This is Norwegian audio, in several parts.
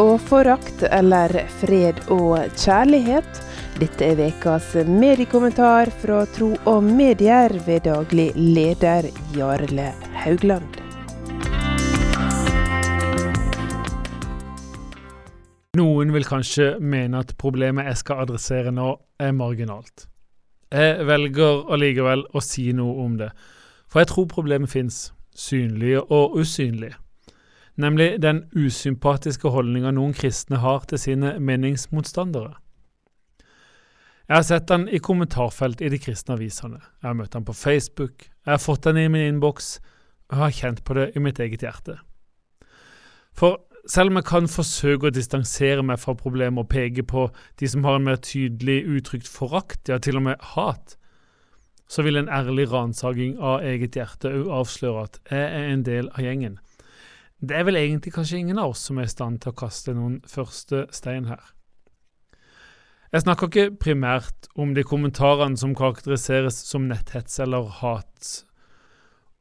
og forakt, eller fred og kjærlighet? Dette er ukas mediekommentar fra Tro og Medier ved daglig leder Jarle Haugland. Noen vil kanskje mene at problemet jeg skal adressere nå, er marginalt. Jeg velger allikevel å si noe om det, for jeg tror problemet fins, synlig og usynlig nemlig den usympatiske holdninga noen kristne har til sine meningsmotstandere. Jeg har sett den i kommentarfelt i de kristne avisene, jeg har møtt den på Facebook, jeg har fått den i min innboks, og jeg har kjent på det i mitt eget hjerte. For selv om jeg kan forsøke å distansere meg fra problemet og peke på de som har en mer tydelig uttrykt forakt, ja til og med hat, så vil en ærlig ransaking av eget hjerte òg avsløre at jeg er en del av gjengen det er vel egentlig kanskje ingen av oss som er i stand til å kaste noen første stein her. Jeg snakker ikke primært om de kommentarene som karakteriseres som netthets eller hat,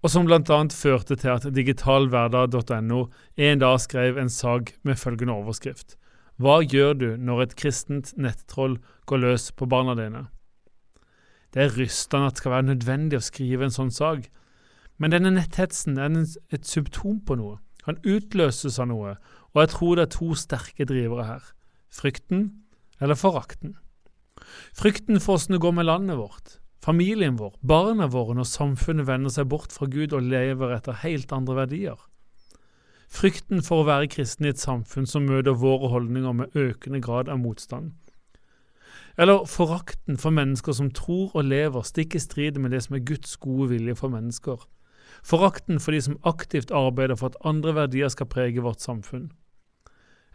og som bl.a. førte til at digitalhverdag.no en dag skrev en sak med følgende overskrift Hva gjør du når et kristent nettroll går løs på barna dine? Det er rystende at det skal være nødvendig å skrive en sånn sak, men denne netthetsen er et symptom på noe kan utløses av noe, og jeg tror det er to sterke drivere her – frykten eller forakten. Frykten for åssen det går med landet vårt, familien vår, barna våre når samfunnet vender seg bort fra Gud og lever etter helt andre verdier. Frykten for å være kristen i et samfunn som møter våre holdninger med økende grad av motstand. Eller forakten for mennesker som tror og lever stikk i strid med det som er Guds gode vilje for mennesker Forakten for de som aktivt arbeider for at andre verdier skal prege vårt samfunn.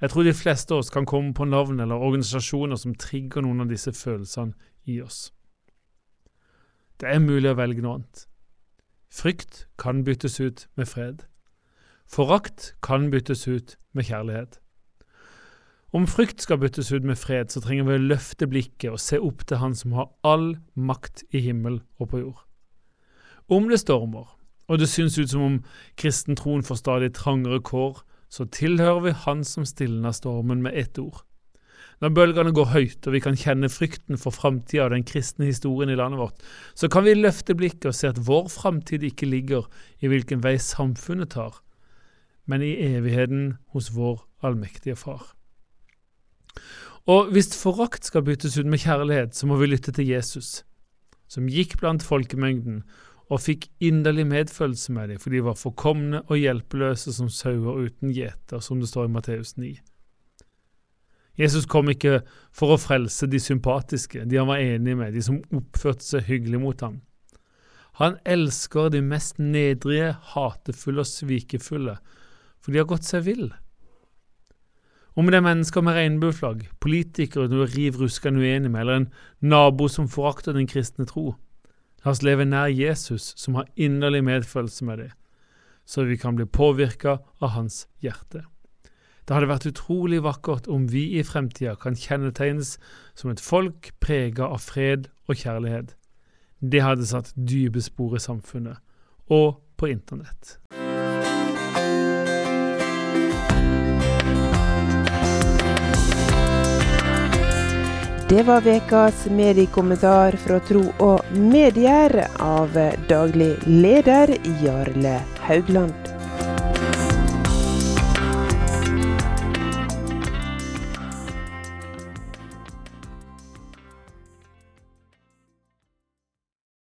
Jeg tror de fleste av oss kan komme på navn eller organisasjoner som trigger noen av disse følelsene i oss. Det er mulig å velge noe annet. Frykt kan byttes ut med fred. Forakt kan byttes ut med kjærlighet. Om frykt skal byttes ut med fred, så trenger vi å løfte blikket og se opp til Han som har all makt i himmel og på jord. Om det stormer, og det synes ut som om kristentroen får stadig trangere kår, så tilhører vi Han som stilner stormen med ett ord. Når bølgene går høyt og vi kan kjenne frykten for framtida og den kristne historien i landet vårt, så kan vi løfte blikket og se at vår framtid ikke ligger i hvilken vei samfunnet tar, men i evigheten hos vår allmektige Far. Og hvis forakt skal byttes ut med kjærlighet, så må vi lytte til Jesus, som gikk blant folkemengden og fikk inderlig medfølelse med dem, for de var forkomne og hjelpeløse som sauer uten gjeter, som det står i Matteus 9. Jesus kom ikke for å frelse de sympatiske, de han var enig med, de som oppførte seg hyggelig mot ham. Han elsker de mest nedrige, hatefulle og svikefulle, for de har gått seg vill. Om det er mennesker med regnbueflagg, politikere du riv ruskende uenig med, eller en nabo som forakter den kristne tro, La oss leve nær Jesus, som har inderlig medfølelse med dem, så vi kan bli påvirka av hans hjerte. Det hadde vært utrolig vakkert om vi i fremtida kan kjennetegnes som et folk prega av fred og kjærlighet. Det hadde satt dype spor i samfunnet, og på internett. Det var ukas mediekommentar fra Tro og Medier av daglig leder Jarle Haugland.